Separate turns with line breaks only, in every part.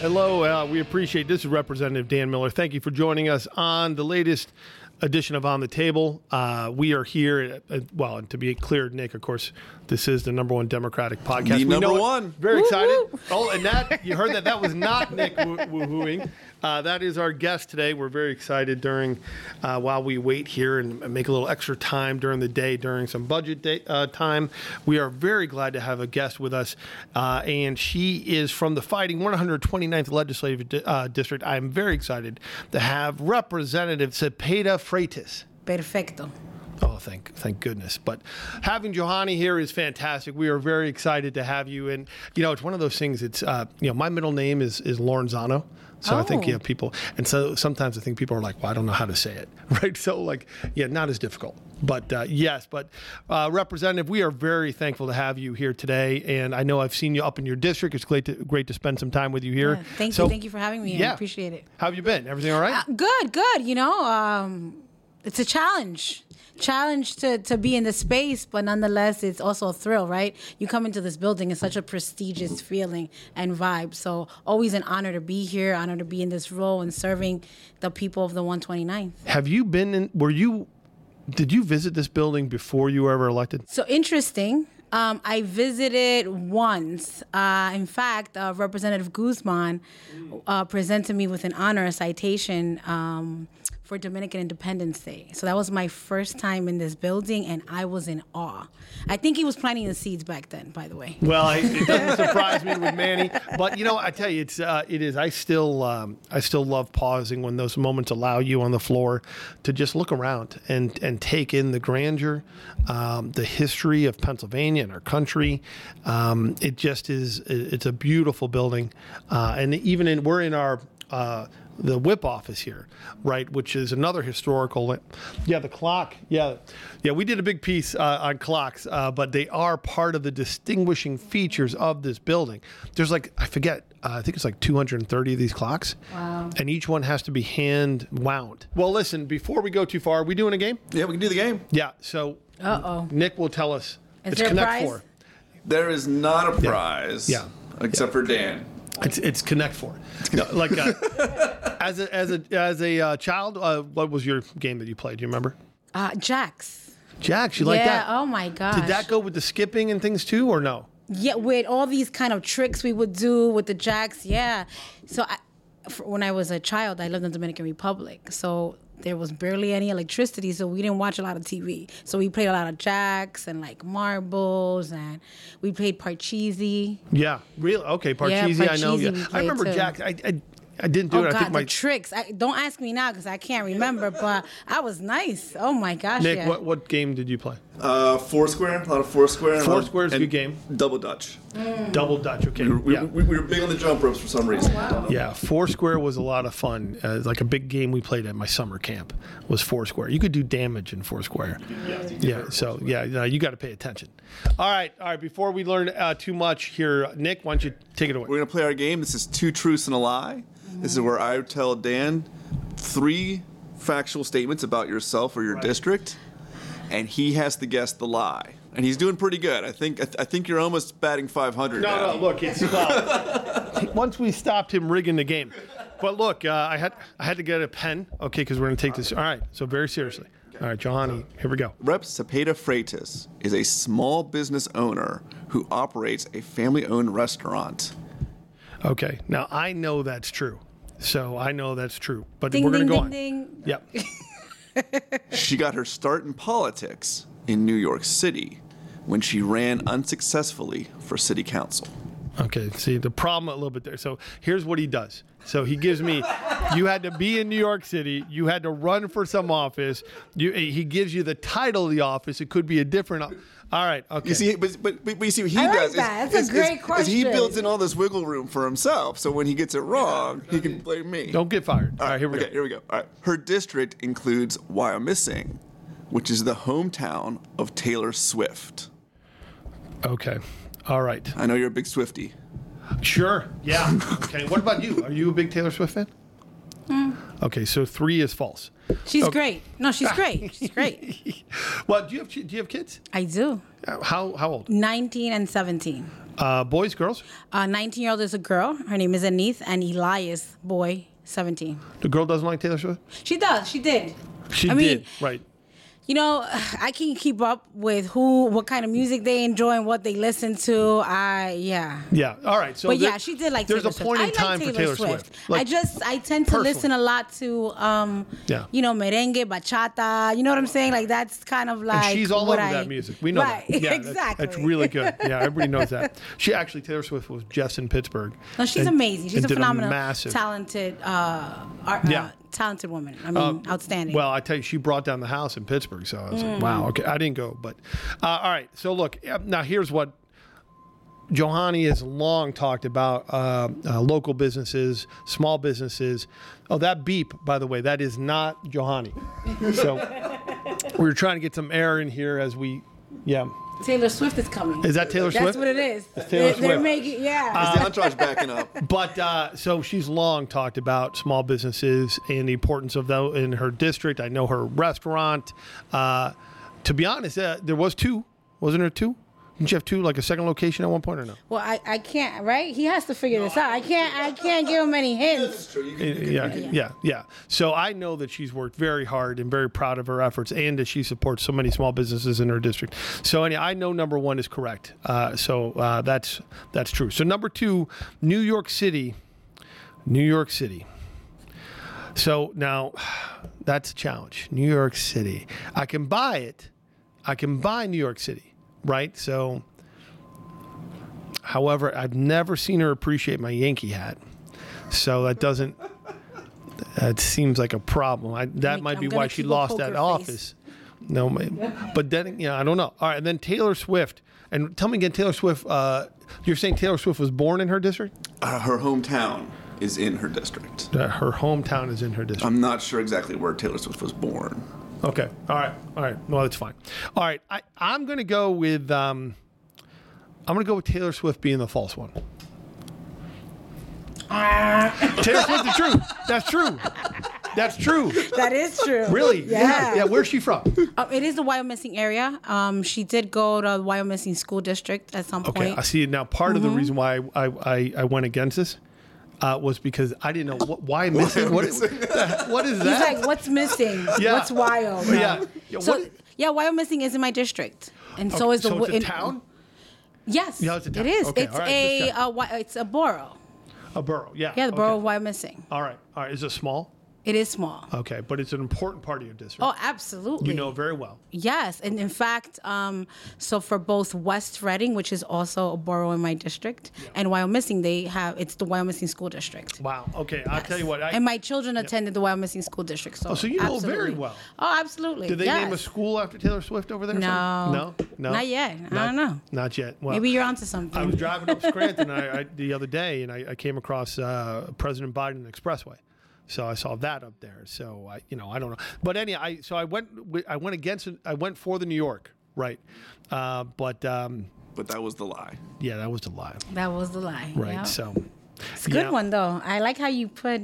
Hello, uh, we appreciate this is Representative Dan Miller. Thank you for joining us on the latest edition of On the Table. Uh, we are here, at, uh, well, and to be clear, Nick, of course, this is the number one Democratic podcast.
The
We
number
know it.
one.
Very excited. Oh, and that, you heard that, that was not Nick woo- woohooing. Uh, that is our guest today. We're very excited during, uh, while we wait here and make a little extra time during the day, during some budget day, uh, time. We are very glad to have a guest with us, uh, and she is from the Fighting 129th Legislative Di- uh, District. I'm very excited to have Representative Cepeda Freytiz.
Perfecto.
Oh, thank thank goodness. But having Johanny here is fantastic. We are very excited to have you. And you know, it's one of those things. It's uh, you know, my middle name is is Lorenzano. So I think
Oh.
you have people, and so sometimes I think people are like, "Well, I don't know how to say it," right? So like, yeah, not as difficult, but uh, yes. But uh, Representative, we are very thankful to have you here today, and I know I've seen you up in your district. It's great to great to spend some time with you here.
Yeah, thank
So-
you. Thank you for having me.
Yeah.
I appreciate it.
How have you been? Everything all right?
Uh, good, good. You know, um, it's a challenge. Challenge to, to be in the space, but nonetheless, it's also a thrill, right? You come into this building, it's such a prestigious feeling and vibe. So, always an honor to be here, honor to be in this role and serving the people of the 129th.
have you been in? Were you? Did you visit this building before you were ever elected?
So interesting. Um, I visited once. Uh, in fact, uh, Representative Guzman uh, presented me with an honor, a citation um, for Dominican Independence Day. So that was my first time in this building, and I was in awe. I think he was planting the seeds back then, by the way.
Well, I, it doesn't surprise me with Manny, but you know, I tell you, it's uh, it is. I still um, I still love pausing when those moments allow you on the floor to just look around and and take in the grandeur, um, the history of Pennsylvania and our country. Um, it just is. It's a beautiful building, uh, and even in we're in our. Uh, the whip office here, right, which is another historical. Yeah, the clock. Yeah, yeah. We did a big piece uh, on clocks, uh, but they are part of the distinguishing features of this building. There's like I forget. Uh, I think it's like 230 of these clocks.
Wow.
And each one has to be hand wound. Well, listen. Before we go too far, are we doing a game?
Yeah, we can do the game.
Yeah. So
Uh oh.
Nick will tell us.
Is
it's
there a
Connect
prize?
Four.
There is not a prize.
Yeah.
Except for Dan.
It's it's Connect Four. No, like uh, as a as a as a uh, child, uh, what was your game that you played? Do you remember?
Uh, Jax.
Jax, you
yeah.
like that?
Oh my gosh.
Did that go with the skipping and things too, or no?
Yeah, with all these kind of tricks we would do with the jacks. Yeah. So I, f when I was a child, I lived in the Dominican Republic. So there was barely any electricity, so we didn't watch a lot of TV. So we played a lot of jacks and like marbles, and we played parcheesi.
Yeah, real Okay, Parcheesi, I know. Yeah. I remember
too.
Jax. I, I I didn't do
Oh
it. I
God,
think my
the tricks! I, don't ask me now because I can't remember. But I was nice. Oh my gosh!
Nick.
yeah.
What what game did you play?
Uh, Foursquare, a lot of Foursquare. and a lot of-
Foursquare's a good game.
Double Dutch.
Double Dutch. Okay.
We, we,
yeah.
we, we were big on the jump ropes for some reason.
Yeah, Foursquare was a lot of fun. Uh, like a big game we played at my summer camp was Foursquare. You could do damage in Foursquare. Yeah, so yeah, no, you got to pay attention. All right, all right. Before we learn uh, too much here, Nick, why don't you take it away?
We're gonna play our game. This is two truths and a lie. This is where I tell Dan three factual statements about yourself or your district, and he has to guess the lie. And he's doing pretty good. I think. I, th- I think you're almost batting 500 now.
No, no, look, it's well, once we stopped him rigging the game. But look, uh, I had I had to get a pen, okay, because we're going to take this. All right, so very seriously. All right, Johanny, here we go.
Rep Cepeda Freytiz is a small business owner who operates a family-owned restaurant.
Okay, now I know that's true, so I know that's true. But
Ding
we're going
ding
to go
ding
on.
ding.
Yep.
She got her start in politics in New York City when she ran unsuccessfully for city council.
Okay, see the problem a little bit there. So here's what he does. So he gives me, you had to be in New York City, you had to run for some office. You, he gives you the title of the office. It could be a different. O- All right, okay.
You see, but, but, but you see what he
I like
does. is-
that. That's a
is- is-
great
is he builds in all this wiggle room for himself. So when he gets it wrong, he can blame me.
Don't get fired. All right, here we
okay,
go.
here we go. All right. Her district includes Wyomissing, which is the hometown of Taylor Swift.
Okay, all right.
I know you're a big Swifty.
Sure. Yeah. Okay. What about you? Are you a big Taylor Swift fan? Mm. Okay, so three is false.
She's
Okay.
great. No, she's great. She's great.
Well, do you have do you have kids?
I do.
Uh, How how old?
19 and 17.
Uh, boys, girls.
Uh, 19 year old is a girl. Her name is Anith, and Elias, boy, 17.
The girl doesn't like Taylor Swift.
She does. She did.
She
I mean,
did right.
You know, I can keep up with who, what kind of music they enjoy and what they listen to. I yeah.
Yeah. All right. So
But
there-
yeah, she did like.
There's
Taylor
a point in time
I like
for Taylor Swift.
I
Like,
just I tend to
personally.
listen a lot to um,
Yeah.
you know, merengue, bachata. You know what I'm saying? Like that's kind of like.
and she's all over
I-
that music. We know
right.
that. Yeah,
exactly.
That's, really good. Yeah, everybody knows that. She actually Taylor Swift was just in Pittsburgh.
No, she's
and-
amazing. She's a phenomenal,
massive.
talented, uh, art,
Yeah.
uh, talented woman. I mean, outstanding.
Well, I tell you, she brought down the house in Pittsburgh. So I was
Mm.
like, wow, okay. I didn't go, but uh, all right. So look, uh, now here's what Johanny has long talked about uh, uh, local businesses, small businesses. Oh, that beep, by the way, that is not Johanny. So we were trying to get some air in here as we, yeah.
Taylor Swift is coming.
Is that Taylor
That's
Swift?
That's what it is.
Taylor
they're, they're making yeah.
The entourage backing up.
But uh, so she's long talked about small businesses and the importance of that in her district. I know her restaurant. Uh, to be honest, uh, there was two, wasn't there two? Didn't you have two, like a second location at one point or no?
well, I, I can't. Right? He has to figure this out. I can't. I can't give him any hints.
Yeah, yeah, yeah. So I know that she's worked very hard and very proud of her efforts, and that she supports so many small businesses in her district. So anyway, I know number one is correct. Uh, so uh, that's that's true. So number two, New York City, New York City. So now, that's a challenge. New York City. I can buy it. I can buy New York City, right? So. However, I've never seen her appreciate my Yankee hat. So that doesn't. That seems like a problem. I, that
I'm
might be why she lost that
face.
office. No, but then yeah, I don't know. All right, and then Taylor Swift. And tell me again, Taylor Swift. Uh, you're saying Taylor Swift was born in her district?
Uh, her hometown is in her district.
Uh, her hometown is in her district.
I'm not sure exactly where Taylor Swift was born.
Okay. All right. All right. Well, that's fine. All right. I, I'm going to go with. Um, I'm going to go with Taylor Swift being the false one. Taylor Swift the truth. That's true. That's true.
That is true.
Really?
Yeah.
Yeah. Where's she from?
Uh, it is the Wyomissing area. Um, she did go to the Wyomissing School District at some point.
Okay.
point.
I see. Now, part of the
Mm-hmm.
reason why I, I, I went against this uh, was because I didn't know what, why missing. What, what is
He's
that?
like, what's missing?
Yeah.
What's wild?
Yeah. Yeah,
So
what-
yeah, Wyomissing is in my district, and so is the.
so it's a
in-
town,
Yes,
Yeah, it's a town.
it is.
Okay,
it's
all right,
a
just
uh, it's a borough.
a borough. Yeah.
Yeah, the borough
okay.
of Wyomissing.
All right. All right. Is it small?
It is small.
Okay, but it's an important part of your district.
Oh, absolutely.
you know very well.
Yes, and in fact, um, so for both West Reading, which is also a borough in my district, and Wyomissing, they have it's the Wyomissing School District.
Wow. Okay. I'll tell you what. I,
and my children attended the Wyomissing School District. So,
Oh, so you know very well.
Oh, absolutely.
did they
yes.
name a school after Taylor Swift over there?
No.
No. No.
Not yet. I don't know.
Not yet. Well,
Maybe you're onto something.
I was driving up Scranton I, I, the other day, and I, I came across uh, President Biden Expressway. So I saw that up there. So I, you know, I don't know. But anyway, I so I went I went against. I went for the New York, right? Uh, but um,
But that was the lie.
yeah, that was the lie,
that was the lie.
right?
Yeah.
So
it's a good
yeah.
one though. I like how you put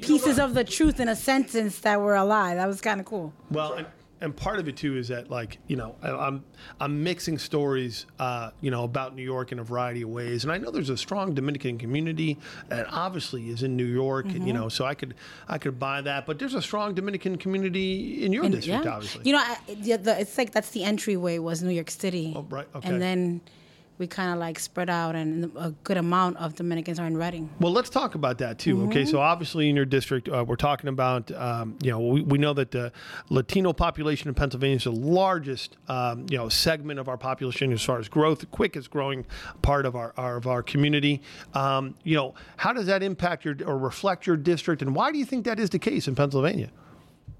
pieces of the truth in a sentence that were a lie. That was kind of cool.
Well, and, and part of it too is that like you know I, I'm I'm mixing stories uh, you know about New York in a variety of ways, and I know there's a strong Dominican community that obviously is in New York, and, you know, so I could I could buy that, but there's a strong Dominican community in your
And,
district,
yeah.
obviously.
You know, I, the, the, it's like that's the entryway was New York City.
Oh, right, okay.
And then we kind of like spread out, and a good amount of Dominicans are in Reading.
Well, let's talk about that too. Okay,
Mm-hmm.
so obviously in your district, uh, we're talking about, um, you know, we, we know that the Latino population in Pennsylvania is the largest, um, you know, segment of our population as far as growth, the quickest growing part of our, our of our community. Um, you know, how does that impact your or reflect your district, and why do you think that is the case in Pennsylvania?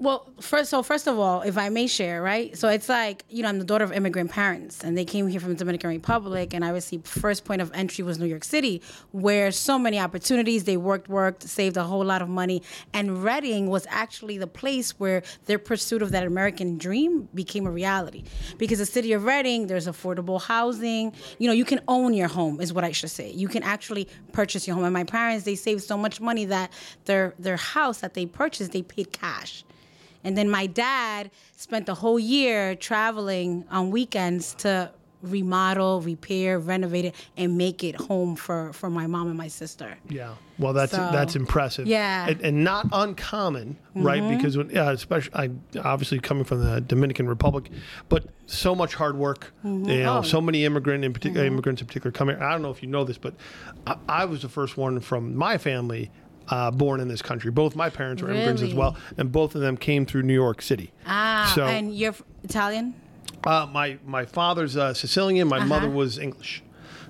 Well, first, so first of all, if I may share, right? So it's like you know, I'm the daughter of immigrant parents, and they came here from the Dominican Republic, and I received first point of entry was New York City, where so many opportunities. They worked, worked, saved a whole lot of money, and Reading was actually the place where their pursuit of that American dream became a reality. Because the city of Reading, there's affordable housing. You know, you can own your home, is what I should say. You can actually purchase your home. And my parents, they saved so much money that their their house that they purchased, they paid cash. And then my dad spent the whole year traveling on weekends to remodel, repair, renovate it, and make it home for for my mom and my sister.
Yeah. Well, that's
So-
that's impressive.
Yeah. Mm-hmm.
And, and not uncommon, right? Because when, uh, especially, I obviously coming from the Dominican Republic, but so much hard work. You know,
Oh.
so many immigrant in particular, immigrants in particular come here. I don't know if you know this, but I, I was the first one from my family. Uh, born in this country. Both my parents were immigrants as well, and both of them came through New York City.
Ah,
So-
and you're Italian?
Uh, my my father's uh, Sicilian. My mother was English.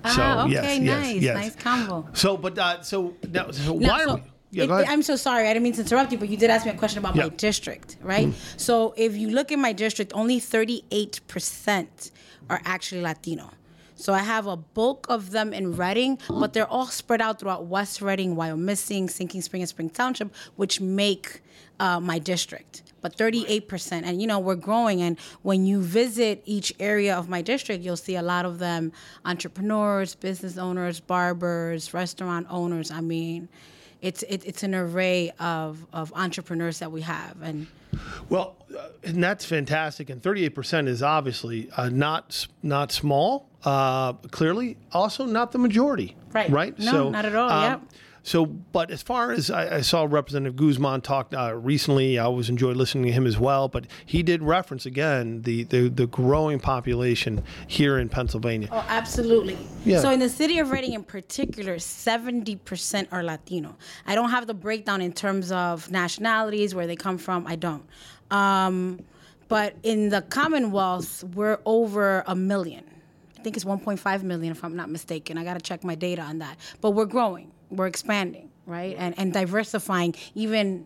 So
Uh-huh. ah, okay,
yes,
nice,
yes, yes.
nice combo.
So, but uh, so now, so
Now,
why
so
are we? Yeah,
it- I'm so sorry. I didn't mean to interrupt you, but you did ask me a question about
Yeah. Mm.
my district, right? So if you look at my district, only 38% are actually Latino. So I have a bulk of them in Reading, but they're all spread out throughout West Reading, Wyomissing, Sinking Spring, and Spring Township, which make uh, my district. But 38%, and you know, we're growing. And when you visit each area of my district, you'll see a lot of them entrepreneurs, business owners, barbers, restaurant owners. I mean, it's it, it's an array of, of entrepreneurs that we have. And
Well, uh, and that's fantastic. And 38% is obviously uh, not not small. Uh, clearly, also not the majority.
Right.
Right.
No, not at all, yep.
So, but as far as I, I saw Representative Guzman talk uh, recently, I always enjoyed listening to him as well. But he did reference again the the, the growing population here in Pennsylvania.
Oh, absolutely.
Yeah.
So in the city of Reading in particular, 70% are Latino. I don't have the breakdown in terms of nationalities, where they come from. I don't. Um, but in the Commonwealth, we're over a million. I think it's 1.5 million, if I'm not mistaken. I got to check my data on that. But we're growing, we're expanding, right? And, and diversifying even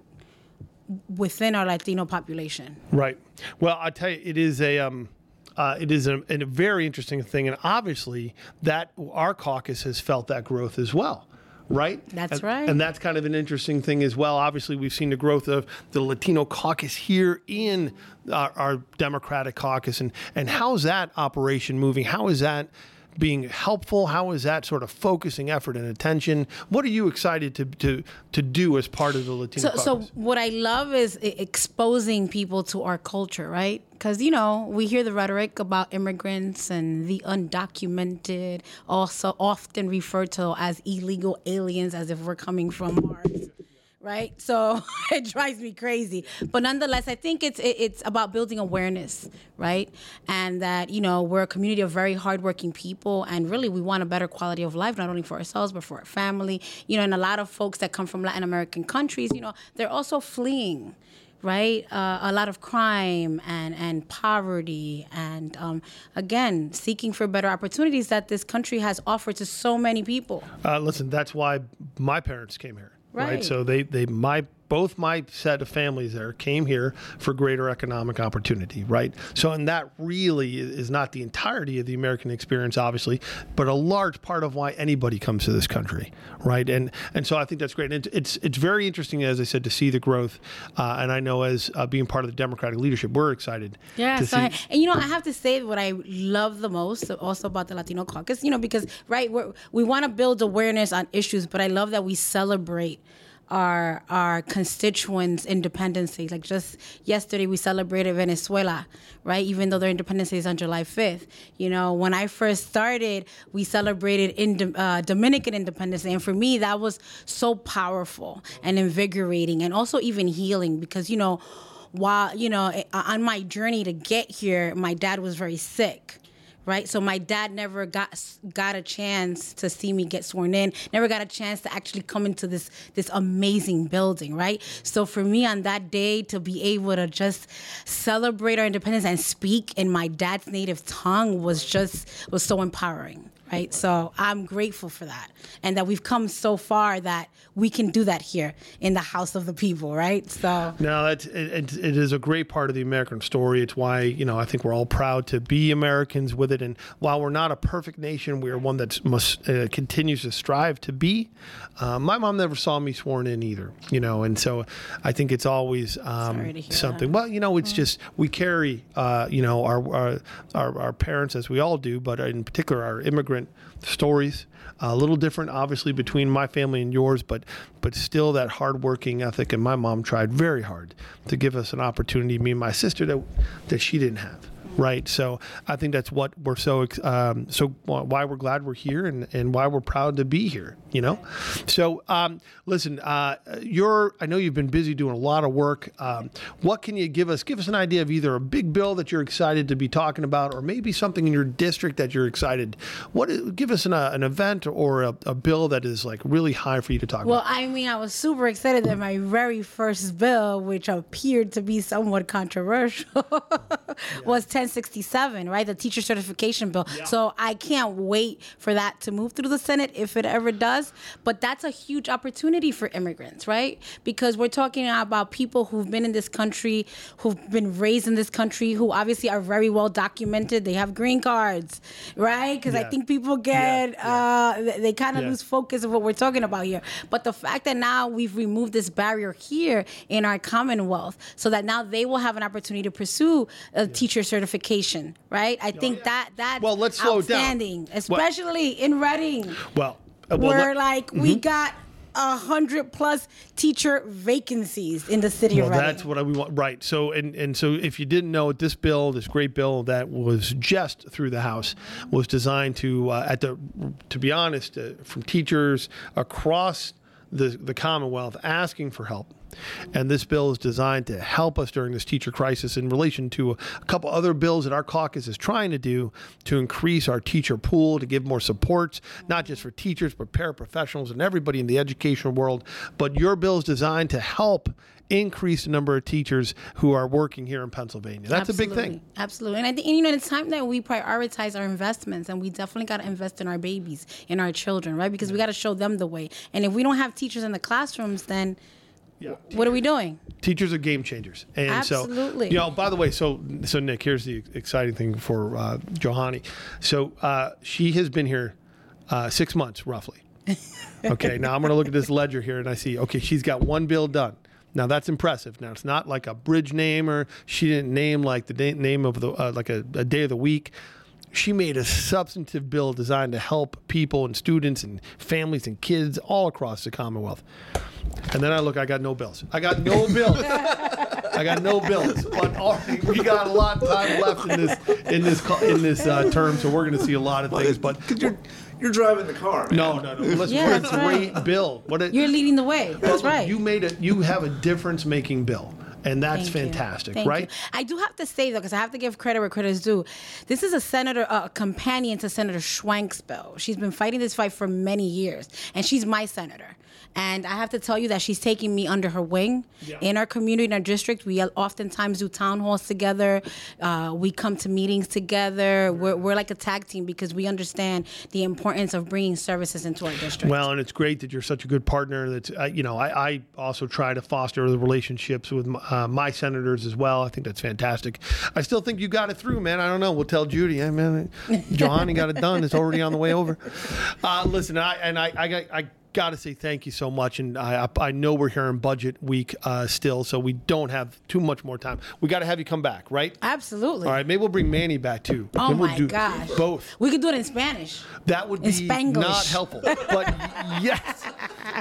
within our Latino population.
Right. Well, I tell you, it is a um, uh, it is a, a very interesting thing, and obviously that our caucus has felt that growth as well. Right.
That's
And-
right.
And that's kind of an interesting thing as well. Obviously, we've seen the growth of the Latino caucus here in our, our Democratic caucus, and and how's that operation moving? How is that? Being helpful, how is that sort of focusing effort and attention? What are you excited to to, to do as part of the Latino
So, so what I love is exposing people to our culture, right? Because you know we hear the rhetoric about immigrants and the undocumented, also often referred to as illegal aliens, as if we're coming from Mars, right? So it drives me crazy. But nonetheless, I think it's it, it's about building awareness, right? And that you know we're a community of very hardworking people, and really we want a better quality of life, not only for ourselves but for our family. You know, and a lot of folks that come from Latin American countries, you know, they're also fleeing. Right, uh, a lot of crime and and poverty, and um, again seeking for better opportunities that this country has offered to so many people.
Uh, listen, that's why my parents came here. Right.
Right.
So they, they my both my set of families there came here for greater economic opportunity. Right. So and that really is not the entirety of the American experience, obviously, but a large part of why anybody comes to this country. Right. And and so I think that's great. And it's it's, it's very interesting, as I said, to see the growth. Uh, and I know as uh, being part of the Democratic leadership, we're excited.
Yeah,
to
so
see.
I- and you know, I have to say what I love the most also about the Latino caucus, you know, because right, we're, we want to build awareness on issues, but I love that we celebrate our our constituents' independence. Like just yesterday, we celebrated Venezuela, right? Even though their independence is on July fifth. You know, when I first started, we celebrated in uh, Dominican Independence and for me, that was so powerful and invigorating, and also even healing because you know while you know eh, on my journey to get here my dad was very sick right? So my dad never got got a chance to see me get sworn in never got a chance to actually come into this this amazing building right? So for me on that day to be able to just celebrate our independence and speak in my dad's native tongue was just was so empowering right so i'm grateful for that and that we've come so far that we can do that here in the house of the people right so
No, it, it, it is a great part of the American story. It's why you know I think we're all proud to be Americans with it. And while we're not a perfect nation, we are one that must uh, continues to strive to be. Uh, my mom never saw me sworn in either, you know, and so I think it's always um,
Sorry to hear
something.
that.
Well, you know, it's just we carry uh, you know our, our our our parents as we all do, but in particular our immigrant stories. A little different, obviously, between my family and yours, but but still that hardworking ethic. And my mom tried very hard to give us an opportunity, me and my sister, that that she didn't have. Right? So I think that's what we're so um, so why we're glad we're here and, and why we're proud to be here. You know, so um, listen, uh, you're I know you've been busy doing a lot of work. Um, what can you give us? Give us an idea of either a big bill that you're excited to be talking about, or maybe something in your district that you're excited. What is- give us an, uh, an event or a, a bill that is like really high for you to talk
Well,
about.
Well, I mean, I was super excited that my very first bill, which appeared to be somewhat controversial, was 1067, right? The teacher certification bill. So I can't wait for that to move through the Senate if it ever does. But that's a huge opportunity for immigrants, right? Because we're talking about people who've been in this country, who've been raised in this country, who obviously are very well documented. They have green cards, right? Because I think people get,
Yeah,
Uh, they, kind of
Yeah.
lose focus of what we're talking about here. But the fact that now we've removed this barrier here in our Commonwealth, so that now they will have an opportunity to pursue a teacher certification, right? I think that that's
Well, let's slow down.
especially in Reading,
well, uh, well,
where like we got a hundred plus teacher vacancies in the city
Well,
of Reading.
that's what we want. Right. So, and and so, if you didn't know, this bill, this great bill that was just through the House, was designed to, uh, at the, to be honest, uh, from teachers across the the Commonwealth asking for help. And this bill is designed to help us during this teacher crisis in relation to a couple other bills that our caucus is trying to do to increase our teacher pool, to give more supports, not just for teachers, but paraprofessionals and everybody in the educational world. But your bill is designed to help increase the number of teachers who are working here in Pennsylvania. That's a big thing.
Absolutely. Absolutely. And I think, you know, it's time that we prioritize our investments and we definitely got to invest in our babies, in our children, right? Because we got to show them the way. And if we don't have teachers in the classrooms, then what are we doing?
teachers are game changers and
Absolutely.
so you know by the way so so nick here's the exciting thing for uh, Johanny so uh, she has been here uh, six months roughly okay now i'm going to look at this ledger here and i see okay she's got one bill done now that's impressive. Now it's not like a bridge name or she didn't name like the name of the uh, like a, a day of the week. She made a substantive bill designed to help people and students and families and kids all across the Commonwealth. And then I look, I got no bills. I got no bills. I got no bills. But already we got a lot of time left in this in this in this uh, term, so we're going to see a lot of things. But
you're, you're driving the car. man.
no, no, no. Listen,
Yeah,
what a
that's right.
bill. What a,
You're leading the way. That's
well,
right.
You made it. You have a difference making bill, and that's
Thank
fantastic, right?
you. I do have to say though, because I have to give credit where credit is due. This is a senator, a companion to Senator Schwank's bill. She's been fighting this fight for many years, and she's my senator. And I have to tell you that she's taking me under her wing.
Yeah.
In our community, in our district, we oftentimes do town halls together. Uh, we come to meetings together. We're, we're like a tag team because we understand the importance of bringing services into our district.
Well, and it's great that you're such a good partner. That's uh, you know, I, I also try to foster the relationships with m- uh, my senators as well. I think that's fantastic. I still think you got it through, man. I don't know. We'll tell Judy. I mean, Johanny got it done. It's already on the way over. Uh, listen, I and I, I I. Got to say thank you so much, and I I know we're here in budget week uh, still, so we don't have too much more time. We got to have you come back, right?
Absolutely.
All right, maybe we'll bring Manny back too.
Oh
Then we'll
my
do
gosh.
both.
We could do it in Spanish.
That would
In
be
Spanglish.
not helpful. But yes.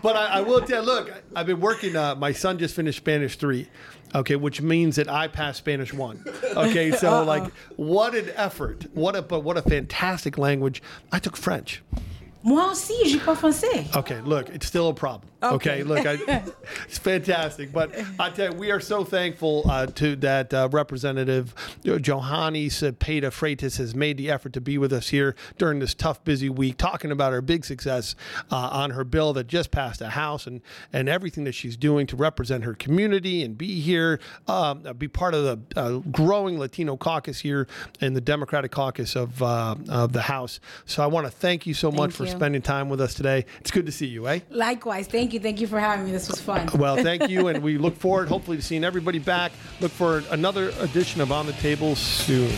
But I, I will tell you, look, I've been working, uh, my son just finished Spanish 3. Okay, which means that I passed Spanish one. Okay, so like, what an effort! What a but what a fantastic language. I took French.
Moi aussi, français.
Okay, look, it's still a problem. Okay,
Okay.
look, I, it's fantastic. But I tell you, we are so thankful uh, to that uh, Representative Johanny Cepeda Freytiz has made the effort to be with us here during this tough, busy week, talking about her big success uh, on her bill that just passed the House and and everything that she's doing to represent her community and be here, um, be part of the uh, growing Latino caucus here in the Democratic caucus of uh, of the House. So I want to thank you so much
Thank
for
you.
Spending time with us today. It's good to see you, eh?
Likewise. Thank you. Thank you for having me. This was fun.
Well, thank you, and we look forward, hopefully, to seeing everybody back. Look for another edition of On the Table soon.